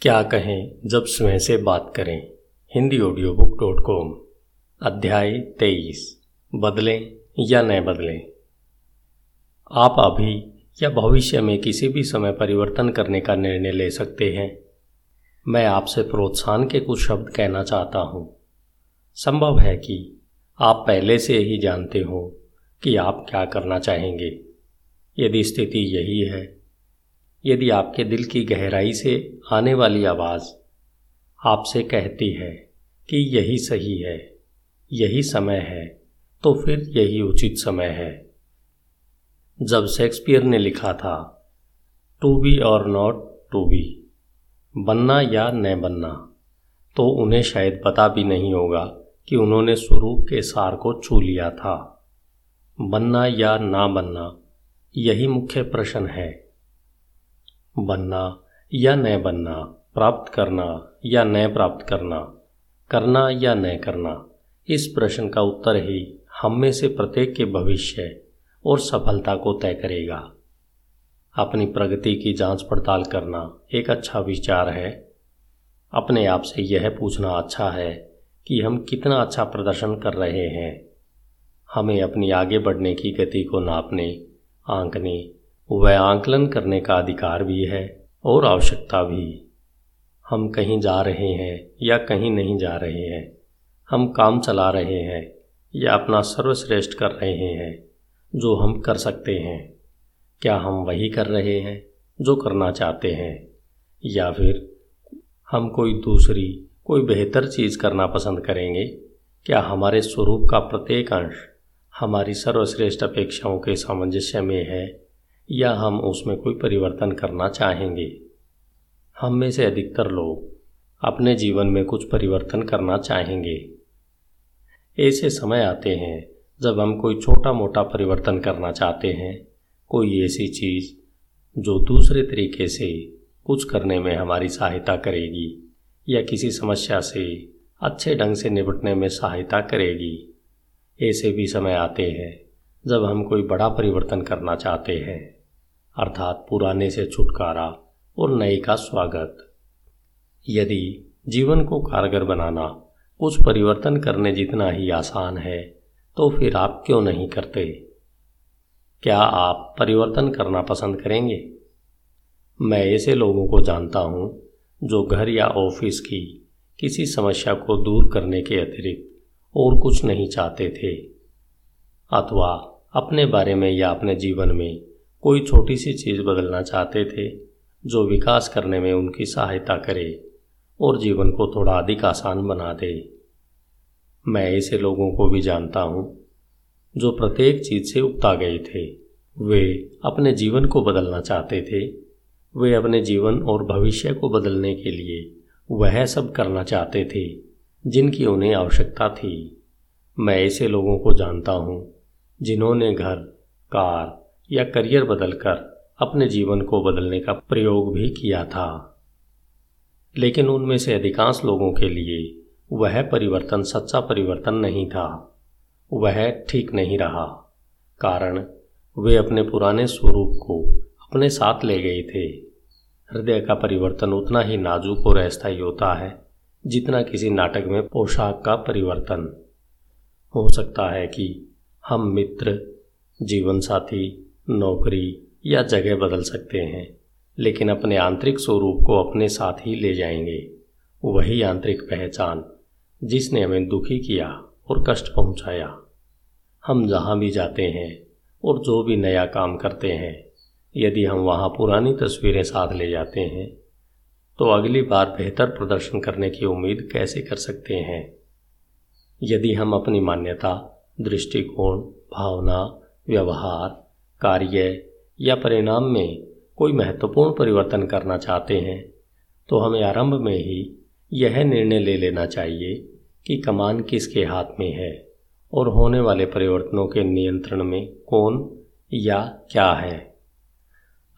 क्या कहें, जब स्वयं से बात करें। Hindi audio book dot com अध्याय तेईस। बदलें या न बदलें। आप अभी या भविष्य में किसी भी समय परिवर्तन करने का निर्णय ले सकते हैं। मैं आपसे प्रोत्साहन के कुछ शब्द कहना चाहता हूँ। संभव है कि आप पहले से ही जानते हो कि आप क्या करना चाहेंगे। यदि स्थिति यही है यदि आपके दिल की गहराई से आने वाली आवाज़ आपसे कहती है कि यही सही है, यही समय है तो फिर यही उचित समय है। जब शेक्सपियर ने लिखा था टू बी और नॉट टू बी बनना या न बनना तो उन्हें शायद पता भी नहीं होगा कि उन्होंने स्वरूप के सार को छू लिया था। बनना या ना बनना, यही मुख्य प्रश्न है। बनना या न बनना, प्राप्त करना या न प्राप्त करना करना या न करना, इस प्रश्न का उत्तर ही हम में से प्रत्येक के भविष्य और सफलता को तय करेगा। अपनी प्रगति की जाँच पड़ताल करना एक अच्छा विचार है। अपने आप से यह पूछना अच्छा है कि हम कितना अच्छा प्रदर्शन कर रहे हैं। हमें अपनी आगे बढ़ने की गति को नापने, आंकने वह आंकलन करने का अधिकार भी है और आवश्यकता भी। हम कहीं जा रहे हैं या कहीं नहीं जा रहे हैं। हम काम चला रहे हैं या अपना सर्वश्रेष्ठ कर रहे हैं, जो हम कर सकते हैं। क्या हम वही कर रहे हैं, जो करना चाहते हैं? या फिर हम कोई दूसरी, कोई बेहतर चीज़ करना पसंद करेंगे? क्या हमारे स्वरूप का प्रत्येक अंश हमारी सर्वश्रेष्ठ अपेक्षाओं के सामंजस्य में है? या हम उसमें कोई परिवर्तन करना चाहेंगे? हम में से अधिकतर लोग अपने जीवन में कुछ परिवर्तन करना चाहेंगे। ऐसे समय आते हैं जब हम कोई छोटा मोटा परिवर्तन करना चाहते हैं, कोई ऐसी चीज़ जो दूसरे तरीके से कुछ करने में हमारी सहायता करेगी या किसी समस्या से अच्छे ढंग से निपटने में सहायता करेगी। ऐसे भी समय आते हैं जब हम कोई बड़ा परिवर्तन करना चाहते हैं। अर्थात पुराने से छुटकारा और नए का स्वागत। यदि जीवन को कारगर बनाना कुछ परिवर्तन करने जितना ही आसान है तो फिर आप क्यों नहीं करते? क्या आप परिवर्तन करना पसंद करेंगे? मैं ऐसे लोगों को जानता हूँ जो घर या ऑफ़िस की किसी समस्या को दूर करने के अतिरिक्त और कुछ नहीं चाहते थे, अथवा अपने बारे में या अपने जीवन में कोई छोटी सी चीज़ बदलना चाहते थे, जो विकास करने में उनकी सहायता करे और जीवन को थोड़ा अधिक आसान बना दे। मैं ऐसे लोगों को भी जानता हूँ, जो प्रत्येक चीज़ से उगता गए थे। वे अपने जीवन को बदलना चाहते थे। वे अपने जीवन और भविष्य को बदलने के लिए वह सब करना चाहते थे, जिनकी उन्हें आवश्यकता थी। मैं ऐसे लोगों को जानता हूँ, जिन्होंने घर, कार या करियर बदलकर अपने जीवन को बदलने का प्रयोग भी किया था। लेकिन उनमें से अधिकांश लोगों के लिए वह परिवर्तन सच्चा परिवर्तन नहीं था। वह ठीक नहीं रहा, कारण वे अपने पुराने स्वरूप को अपने साथ ले गए थे। हृदय का परिवर्तन उतना ही नाजुक और अस्थायी होता है, जितना किसी नाटक में पोशाक का परिवर्तन। हो सकता है कि हम मित्र जीवन साथी नौकरी या जगह बदल सकते हैं, लेकिन अपने आंतरिक स्वरूप को अपने साथ ही ले जाएँगे। वही आंतरिक पहचान जिसने हमें दुखी किया और कष्ट पहुँचाया। हम जहाँ भी जाते हैं और जो भी नया काम करते हैं, यदि हम वहाँ पुरानी तस्वीरें साथ ले जाते हैं तो अगली बार बेहतर प्रदर्शन करने की उम्मीद कैसे कर सकते हैं? यदि हम अपनी मान्यता, दृष्टिकोण, भावना, व्यवहार कार्य या परिणाम में कोई महत्वपूर्ण परिवर्तन करना चाहते हैं तो हमें आरंभ में ही यह निर्णय ले लेना चाहिए कि कमान किसके हाथ में है और होने वाले परिवर्तनों के नियंत्रण में कौन या क्या है।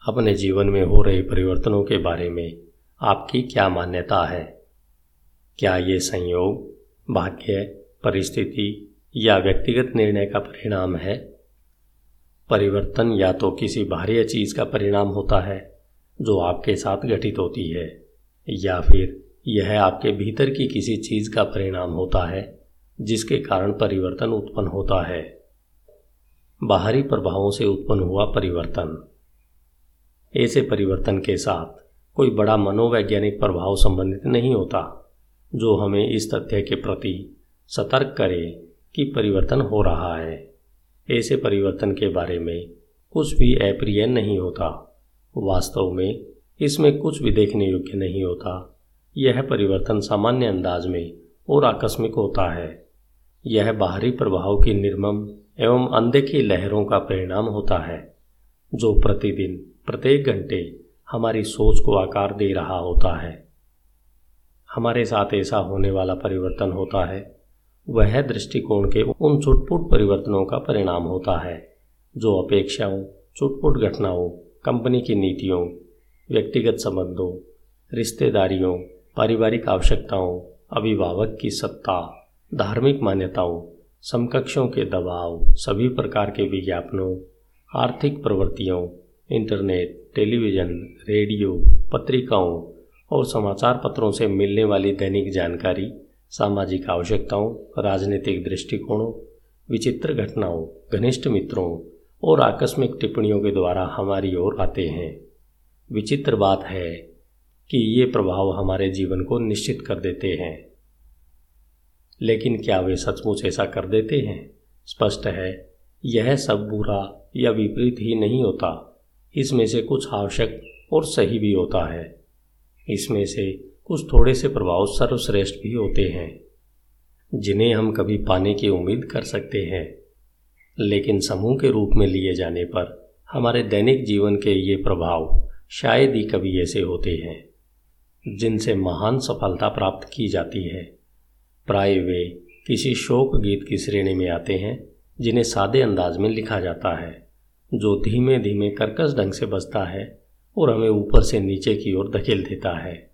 अपने जीवन में हो रहे परिवर्तनों के बारे में आपकी क्या मान्यता है? क्या ये संयोग, भाग्य, परिस्थिति या व्यक्तिगत निर्णय का परिणाम है? परिवर्तन या तो किसी बाह्य चीज़ का परिणाम होता है, जो आपके साथ घटित होती है, या फिर यह आपके भीतर की किसी चीज़ का परिणाम होता है, जिसके कारण परिवर्तन उत्पन्न होता है। बाहरी प्रभावों से उत्पन्न हुआ परिवर्तन। ऐसे परिवर्तन के साथ कोई बड़ा मनोवैज्ञानिक प्रभाव संबंधित नहीं होता, जो हमें इस तथ्य के प्रति सतर्क करे कि परिवर्तन हो रहा है। ऐसे परिवर्तन के बारे में कुछ भी अप्रिय नहीं होता। वास्तव में इसमें कुछ भी देखने योग्य नहीं होता। यह परिवर्तन सामान्य अंदाज में और आकस्मिक होता है। यह बाहरी प्रभाव की निर्मम एवं अनदेखी लहरों का परिणाम होता है, जो प्रतिदिन, प्रत्येक घंटे हमारी सोच को आकार दे रहा होता है। हमारे साथ ऐसा होने वाला परिवर्तन होता है वह दृष्टिकोण के उन छुटपुट परिवर्तनों का परिणाम होता है, जो अपेक्षाओं चुटपुट घटनाओं, कंपनी की नीतियों, व्यक्तिगत संबंधों, रिश्तेदारियों, पारिवारिक आवश्यकताओं, अभिभावक की सत्ता, धार्मिक मान्यताओं, समकक्षों के दबाव, सभी प्रकार के विज्ञापनों, आर्थिक प्रवृत्तियों, इंटरनेट, टेलीविज़न, रेडियो, पत्रिकाओं और समाचार पत्रों से मिलने वाली दैनिक जानकारी सामाजिक आवश्यकताओं, राजनीतिक दृष्टिकोणों, विचित्र घटनाओं, घनिष्ठ मित्रों और आकस्मिक टिप्पणियों के द्वारा हमारी ओर आते हैं। विचित्र बात है कि ये प्रभाव हमारे जीवन को निश्चित कर देते हैं। लेकिन क्या वे सचमुच ऐसा कर देते हैं? स्पष्ट है, यह सब बुरा या विपरीत ही नहीं होता। इसमें से कुछ आवश्यक और सही भी होता है। इसमें से कुछ थोड़े से प्रभाव सर्वश्रेष्ठ भी होते हैं, जिन्हें हम कभी पाने की उम्मीद कर सकते हैं। लेकिन समूह के रूप में लिए जाने पर हमारे दैनिक जीवन के ये प्रभाव शायद ही कभी ऐसे होते हैं, जिनसे महान सफलता प्राप्त की जाती है। प्राय वे किसी शोक गीत की श्रेणी में आते हैं, जिन्हें सादे अंदाज में लिखा जाता है, जो धीमे धीमे कर्कश ढंग से बजता है और हमें ऊपर से नीचे की ओर धकेल देता है।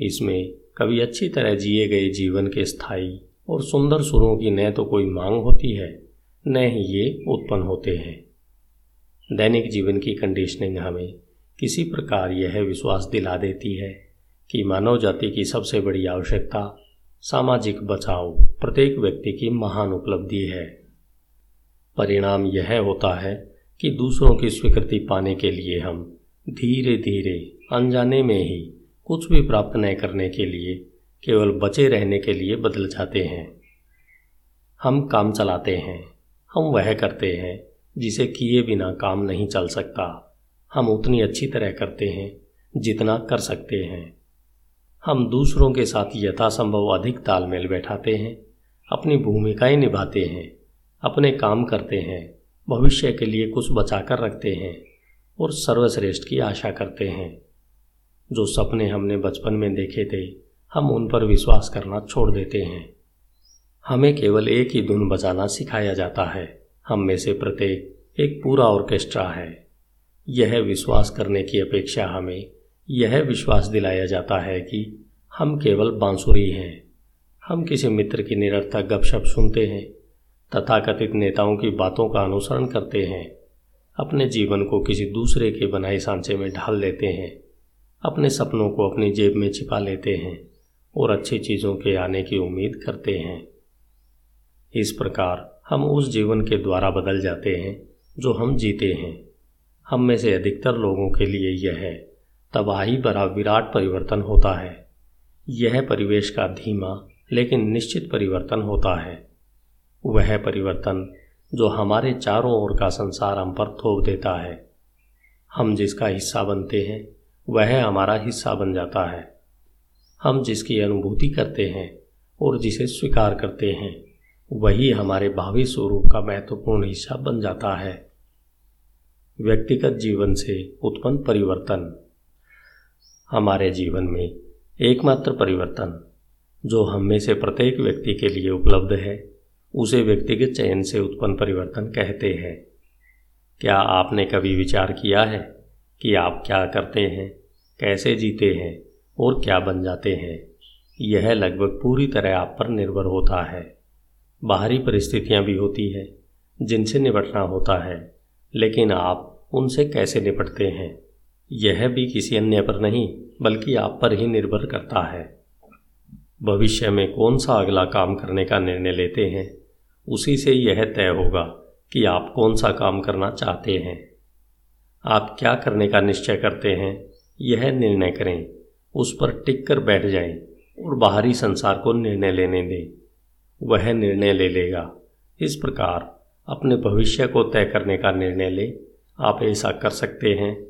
इसमें कभी अच्छी तरह जिए गए जीवन के स्थायी और सुंदर सुरों की न तो कोई मांग होती है, न ही ये उत्पन्न होते हैं। दैनिक जीवन की कंडीशनिंग हमें किसी प्रकार यह विश्वास दिला देती है कि मानव जाति की सबसे बड़ी आवश्यकता सामाजिक बचाव, प्रत्येक व्यक्ति की महान उपलब्धि है। परिणाम यह होता है कि दूसरों की स्वीकृति पाने के लिए हम धीरे धीरे अनजाने में ही कुछ भी प्राप्त न करने के लिए, केवल बचे रहने के लिए बदल जाते हैं। हम काम चलाते हैं, हम वह करते हैं, जिसे किए बिना काम नहीं चल सकता। हम उतनी अच्छी तरह करते हैं, जितना कर सकते हैं। हम दूसरों के साथ यथासंभव अधिक तालमेल बैठाते हैं, अपनी भूमिकाएँ निभाते हैं, अपने काम करते हैं, भविष्य के लिए कुछ बचाकर रखते हैं, और सर्वश्रेष्ठ की आशा करते हैं। जो सपने हमने बचपन में देखे थे, हम उन पर विश्वास करना छोड़ देते हैं। हमें केवल एक ही धुन बजाना सिखाया जाता है। हम में से प्रत्येक एक पूरा ऑर्केस्ट्रा है। यह विश्वास करने की अपेक्षा हमें यह विश्वास दिलाया जाता है कि हम केवल बांसुरी हैं। हम किसी मित्र की निरर्थक गपशप सुनते हैं, तथाकथित नेताओं की बातों का अनुसरण करते हैं, अपने जीवन को किसी दूसरे के बनाए सांचे में ढाल लेते हैं। अपने सपनों को अपनी जेब में छिपा लेते हैं और अच्छी चीज़ों के आने की उम्मीद करते हैं। इस प्रकार हम उस जीवन के द्वारा बदल जाते हैं, जो हम जीते हैं। हम में से अधिकतर लोगों के लिए यह तबाही भरा विराट परिवर्तन होता है। यह परिवेश का धीमा लेकिन निश्चित परिवर्तन होता है। वह परिवर्तन जो हमारे चारों ओर का संसार हम पर थोप देता है। हम जिसका हिस्सा बनते हैं वह हमारा हिस्सा बन जाता है। हम जिसकी अनुभूति करते हैं और जिसे स्वीकार करते हैं, वही हमारे भावी स्वरूप का महत्वपूर्ण हिस्सा बन जाता है। व्यक्तिगत जीवन से उत्पन्न परिवर्तन। हमारे जीवन में एकमात्र परिवर्तन, जो हम में से प्रत्येक व्यक्ति के लिए उपलब्ध है, उसे व्यक्तिगत चयन से उत्पन्न परिवर्तन कहते हैं। क्या आपने कभी विचार किया है कि आप क्या करते हैं? कैसे जीते हैं और क्या बन जाते हैं, यह लगभग पूरी तरह आप पर निर्भर होता है। बाहरी परिस्थितियाँ भी होती है, जिनसे निपटना होता है, लेकिन आप उनसे कैसे निपटते हैं? यह भी किसी अन्य पर नहीं, बल्कि आप पर ही निर्भर करता है। भविष्य में कौन सा अगला काम करने का निर्णय लेते हैं, उसी से यह तय होगा कि आप कौन सा काम करना चाहते हैं। आप क्या करने का निश्चय करते हैं यह निर्णय करें, उस पर टिक कर बैठ जाएँ और बाहरी संसार को निर्णय लेने दें। वह निर्णय ले लेगा। इस प्रकार अपने भविष्य को तय करने का निर्णय लें। आप ऐसा कर सकते हैं।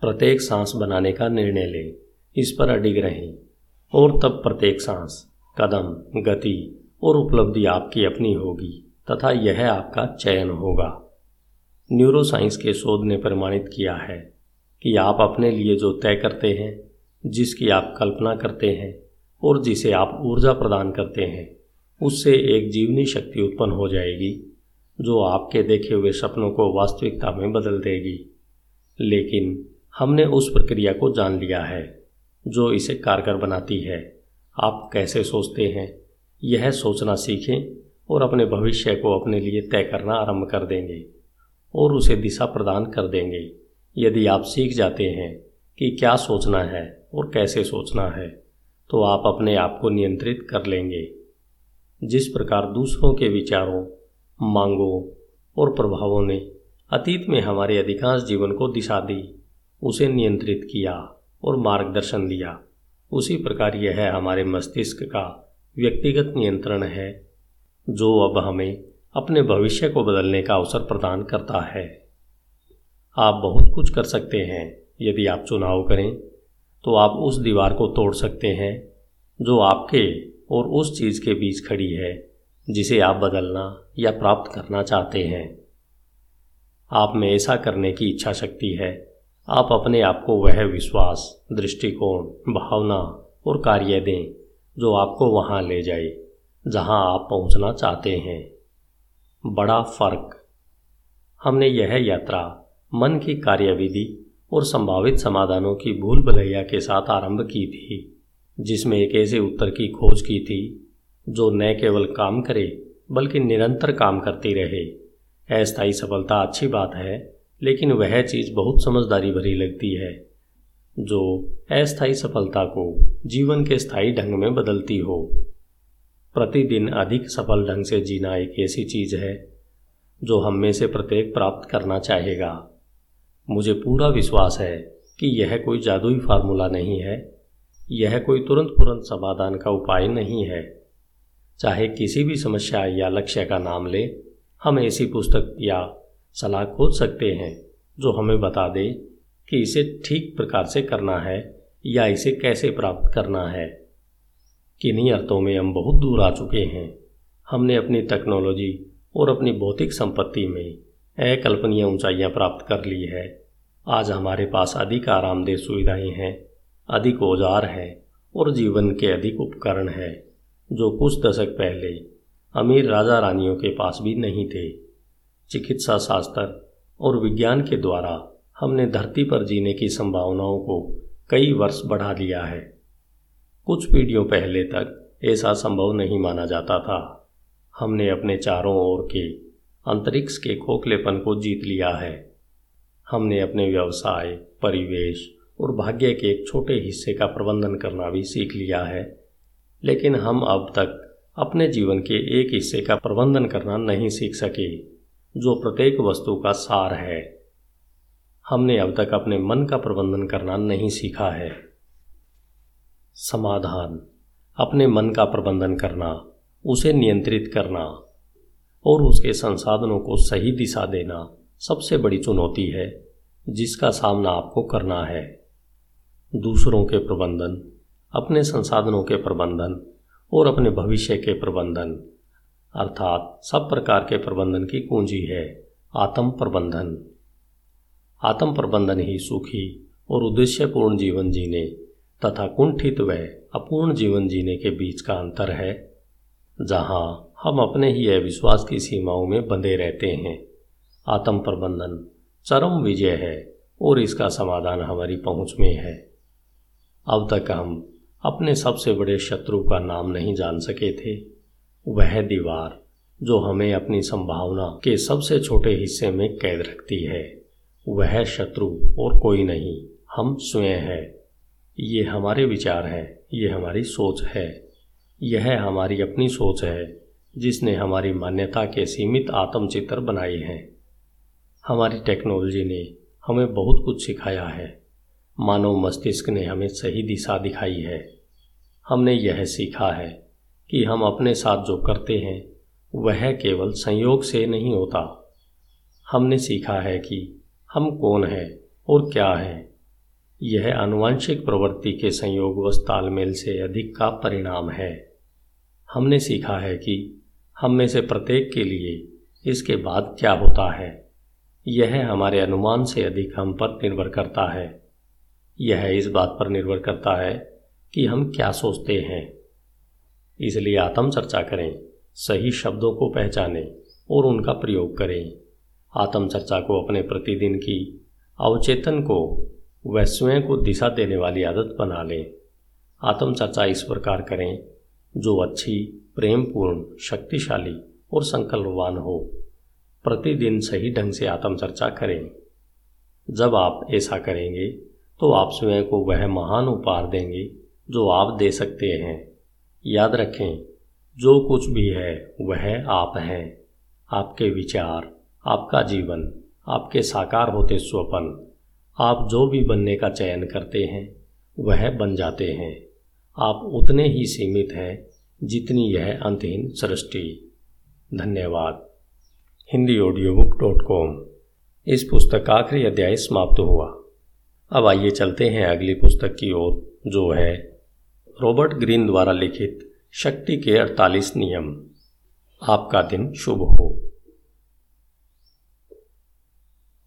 प्रत्येक सांस बनाने का निर्णय लें। इस पर अडिग रहें और तब प्रत्येक सांस, कदम, गति और उपलब्धि आपकी अपनी होगी तथा यह आपका चयन होगा। न्यूरोसाइंस के शोध ने प्रमाणित किया है। कि आप अपने लिए जो तय करते हैं, जिसकी आप कल्पना करते हैं और जिसे आप ऊर्जा प्रदान करते हैं, उससे एक जीवनी शक्ति उत्पन्न हो जाएगी, जो आपके देखे हुए सपनों को वास्तविकता में बदल देगी। लेकिन हमने उस प्रक्रिया को जान लिया है, जो इसे कारगर बनाती है। आप कैसे सोचते हैं? यह सोचना सीखें और अपने भविष्य को अपने लिए तय करना आरंभ कर देंगे और उसे दिशा प्रदान कर देंगे। यदि आप सीख जाते हैं कि क्या सोचना है और कैसे सोचना है तो आप अपने आप को नियंत्रित कर लेंगे। जिस प्रकार दूसरों के विचारों, मांगों और प्रभावों ने अतीत में हमारे अधिकांश जीवन को दिशा दी, उसे नियंत्रित किया और मार्गदर्शन दिया, उसी प्रकार यह हमारे मस्तिष्क का व्यक्तिगत नियंत्रण है, जो अब हमें अपने भविष्य को बदलने का अवसर प्रदान करता है। आप बहुत कुछ कर सकते हैं। यदि आप चुनाव करें तो आप उस दीवार को तोड़ सकते हैं, जो आपके और उस चीज़ के बीच खड़ी है, जिसे आप बदलना या प्राप्त करना चाहते हैं। आप में ऐसा करने की इच्छा शक्ति है। आप अपने आप को वह विश्वास, दृष्टिकोण, भावना और कार्य दें, जो आपको वहाँ ले जाए, जहाँ आप पहुँचना चाहते हैं। बड़ा फ़र्क। हमने यह यात्रा मन की कार्यविधि और संभावित समाधानों की भूल भलैया के साथ आरंभ की थी, जिसमें एक ऐसे उत्तर की खोज की थी, जो न केवल काम करे, बल्कि निरंतर काम करती रहे। अस्थायी सफलता अच्छी बात है, लेकिन वह चीज़ बहुत समझदारी भरी लगती है, जो अस्थायी सफलता को जीवन के स्थायी ढंग में बदलती हो। प्रतिदिन अधिक सफल ढंग से जीना एक ऐसी चीज़ है, जो हम में से प्रत्येक प्राप्त करना चाहेगा। मुझे पूरा विश्वास है कि यह कोई जादुई फार्मूला नहीं है। यह कोई तुरंत तुरंत समाधान का उपाय नहीं है। चाहे किसी भी समस्या या लक्ष्य का नाम ले, हम ऐसी पुस्तक या सलाह खोज सकते हैं जो हमें बता दे कि इसे ठीक प्रकार से करना है या इसे कैसे प्राप्त करना है। किन्हीं अर्थों में हम बहुत दूर आ चुके हैं। हमने अपनी टेक्नोलॉजी और अपनी भौतिक संपत्ति में अकल्पनीय ऊंचाइयाँ प्राप्त कर ली है। आज हमारे पास अधिक आरामदेह सुविधाएँ हैं, अधिक औज़ार हैं और जीवन के अधिक उपकरण हैं, जो कुछ दशक पहले अमीर राजा रानियों के पास भी नहीं थे। चिकित्सा शास्त्र और विज्ञान के द्वारा हमने धरती पर जीने की संभावनाओं को कई वर्ष बढ़ा लिया है। कुछ पीढ़ियों पहले तक ऐसा संभव नहीं माना जाता था। हमने अपने चारों ओर के अंतरिक्ष के खोखलेपन को जीत लिया है। हमने अपने व्यवसाय, परिवेश और भाग्य के एक छोटे हिस्से का प्रबंधन करना भी सीख लिया है। लेकिन हम अब तक अपने जीवन के एक हिस्से का प्रबंधन करना नहीं सीख सके, जो प्रत्येक वस्तु का सार है। हमने अब तक अपने मन का प्रबंधन करना नहीं सीखा है। समाधान। अपने मन का प्रबंधन करना, उसे नियंत्रित करना। और उसके संसाधनों को सही दिशा देना सबसे बड़ी चुनौती है, जिसका सामना आपको करना है। दूसरों के प्रबंधन, अपने संसाधनों के प्रबंधन और अपने भविष्य के प्रबंधन, अर्थात सब प्रकार के प्रबंधन की कुंजी है, आत्म प्रबंधन। आत्म प्रबंधन ही सुखी और उद्देश्यपूर्ण जीवन जीने तथा कुंठित व अपूर्ण जीवन जीने के बीच का अंतर है। जहाँ हम अपने ही अविश्वास की सीमाओं में बंधे रहते हैं। आत्म प्रबंधन चरम विजय है और इसका समाधान हमारी पहुँच में है। अब तक हम अपने सबसे बड़े शत्रु का नाम नहीं जान सके थे। वह दीवार जो हमें अपनी संभावना के सबसे छोटे हिस्से में कैद रखती है। वह शत्रु और कोई नहीं, हम स्वयं हैं। ये हमारे विचार हैं, ये हमारी सोच है। यह हमारी अपनी सोच है, जिसने हमारी मान्यता के सीमित आत्मचित्र बनाए हैं। हमारी टेक्नोलॉजी ने हमें बहुत कुछ सिखाया है। मानव मस्तिष्क ने हमें सही दिशा दिखाई है। हमने यह सीखा है कि हम अपने साथ जो करते हैं, वह केवल संयोग से नहीं होता। हमने सीखा है कि हम कौन हैं और क्या हैं। यह आनुवंशिक प्रवृत्ति के संयोगवश तालमेल से अधिक का परिणाम है। हमने सीखा है कि हम में से प्रत्येक के लिए इसके बाद क्या होता है। यह हमारे अनुमान से अधिक हम पर निर्भर करता है। यह इस बात पर निर्भर करता है कि हम क्या सोचते हैं। इसलिए आत्म चर्चा करें, सही शब्दों को पहचानें और उनका प्रयोग करें। आत्म चर्चा को अपने प्रतिदिन की अवचेतन को व स्वयं को दिशा देने वाली आदत बना लें। आत्म चर्चा इस प्रकार करें जो अच्छी, प्रेमपूर्ण, शक्तिशाली और संकल्पवान हो। प्रतिदिन सही ढंग से आत्मचर्चा करें। जब आप ऐसा करेंगे तो आप स्वयं को वह महान उपहार देंगे जो आप दे सकते हैं। याद रखें, जो कुछ भी है, वह आप हैं। आपके विचार, आपका जीवन, आपके साकार होते स्वपन, आप जो भी बनने का चयन करते हैं, वह बन जाते हैं। आप उतने ही सीमित हैं जितनी यह अंतहीन सृष्टि। धन्यवाद। Hindi audio book dot com. इस पुस्तक का आखिरी अध्याय समाप्त हुआ। अब आइए चलते हैं अगली पुस्तक की ओर, जो है रॉबर्ट ग्रीन द्वारा लिखित शक्ति के 48 नियम। आपका दिन शुभ हो।